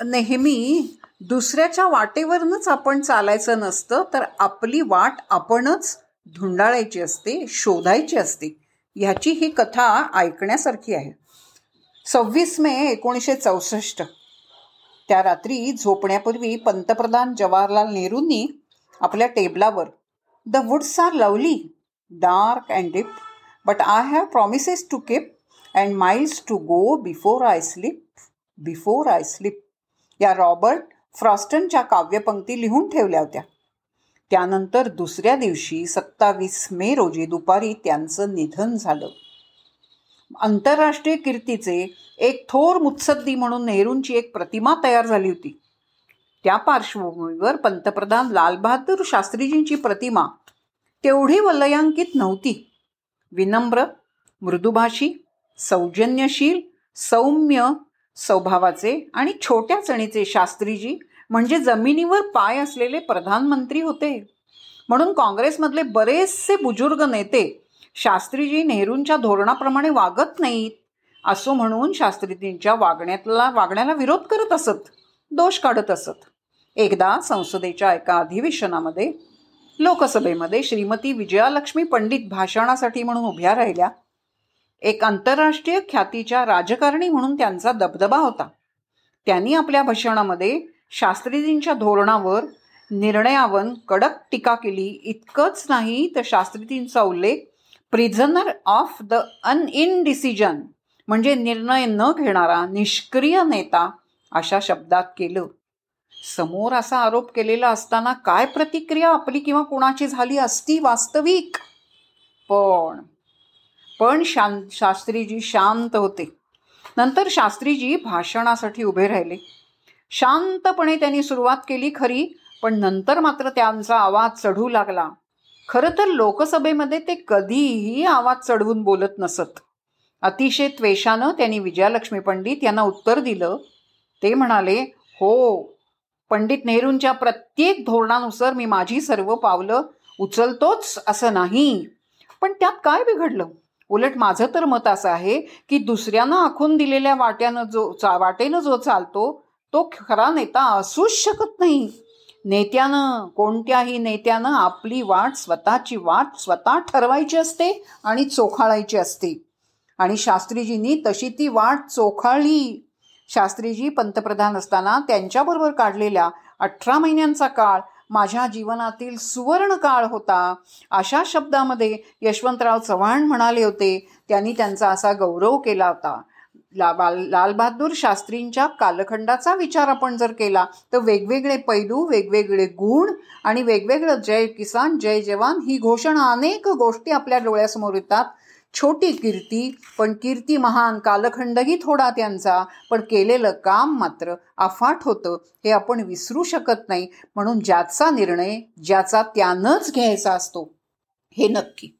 नेहमी दुसऱ्याच्या वाटेवरूनच आपण चालायचं नसतं तर आपली वाट आपणच धुंडाळायची असते शोधायची असते. ह्याची ही कथा ऐकण्यासारखी आहे. सव्वीस मे एकोणीसशे चौसष्ट. त्या रात्री झोपण्यापूर्वी पंतप्रधान जवाहरलाल नेहरूंनी आपल्या टेबलावर the woods are lovely dark and deep but I have promises to keep and miles to go before I sleep before I sleep. या रॉबर्ट फ्रॉस्टनच्या काव्यपंक्ती लिहून ठेवल्या होत्या. त्यानंतर दुसऱ्या दिवशी सत्तावीस मे रोजी दुपारी त्यांचं निधन झालं. आंतरराष्ट्रीय कीर्तीचे एक थोर मुत्सद्दी म्हणून नेहरूंची एक प्रतिमा तयार झाली होती. त्या पार्श्वभूमीवर पंतप्रधान लालबहादूर शास्त्रीजींची प्रतिमा तेवढी वलयांकित नव्हती. विनम्र मृदुभाषी सौजन्यशील सौम्य स्वभावाचे आणि छोट्या चणीचे शास्त्रीजी म्हणजे जमिनीवर पाय असलेले प्रधानमंत्री होते. म्हणून काँग्रेसमधले बरेचसे बुजुर्ग नेते शास्त्रीजी नेहरूंच्या धोरणाप्रमाणे वागत नाहीत असो म्हणून शास्त्रीजींच्या वागण्यातला वागण्याला विरोध करत असत दोष काढत असत. एकदा संसदेच्या एका अधिवेशनामध्ये लोकसभेमध्ये श्रीमती विजयालक्ष्मी पंडित भाषणासाठी म्हणून उभ्या राहिल्या एक आंतरराष्ट्रीय ख्यातीच्या राजकारणी म्हणून त्यांचा दबदबा होता. त्यांनी आपल्या भाषणामध्ये शास्त्रीजींच्या धोरणावर निर्णयावर कडक टीका केली. इतकंच नाही तर शास्त्रीजींचा उल्लेख प्रिझनर ऑफ द अनइनडिसिजन म्हणजे निर्णय न घेणारा निष्क्रिय नेता अशा शब्दात केलं. समोर असा आरोप केलेला असताना काय प्रतिक्रिया आपली किंवा कोणाची झाली असती वास्तविक? पण पण शां शास्त्रीजी शांत होते. नंतर शास्त्रीजी भाषणासाठी उभे राहिले. शांतपणे त्यांनी सुरुवात केली खरी पण नंतर मात्र त्यांचा आवाज चढू लागला. खरं तर लोकसभेमध्ये ते कधीही आवाज चढवून बोलत नसत. अतिशय त्वेषानं त्यांनी विजयालक्ष्मी पंडित यांना उत्तर दिलं. ते म्हणाले हो पंडित नेहरूंच्या प्रत्येक धोरणानुसार मी माझी सर्व पावलं उचलतोच असं नाही. पण त्यात काय बिघडलं? उलट माझं तर मत असं आहे की दुसऱ्यांना आखून दिलेल्या वाट्यानं जो चा वाटेनं जो चालतो तो खरा नेता असूच शकत नाही. नेत्यानं कोणत्याही नेत्यानं आपली वाट स्वतःची वाट स्वतः ठरवायची असते आणि चोखाळायची असते. आणि शास्त्रीजींनी तशी ती वाट चोखाळली. शास्त्रीजी पंतप्रधान असताना त्यांच्याबरोबर काढलेल्या अठरा महिन्यांचा काळ माझ्या जीवनातील सुवर्ण काळ होता. अशा शब्दामध्ये यशवंतराव चव्हाण म्हणाले होते त्यांनी त्यांचा असा गौरव केला होता. ला बाल लालबहादूर शास्त्रींच्या कालखंडाचा विचार आपण जर केला तर वेगवेगळे पैलू वेगवेगळे गुण आणि वेगवेगळं जय किसान जय जवान ही घोषणा अनेक गोष्टी आपल्या डोळ्यासमोर येतात. छोटी कीर्ती पण कीर्ती महान कालखंडही थोडा त्यांचा पण केलेलं काम मात्र अफाट होतं हे आपण विसरू शकत नाही. म्हणून ज्याचा निर्णय ज्याचा त्यानंच घ्यायचा असतो हे नक्की.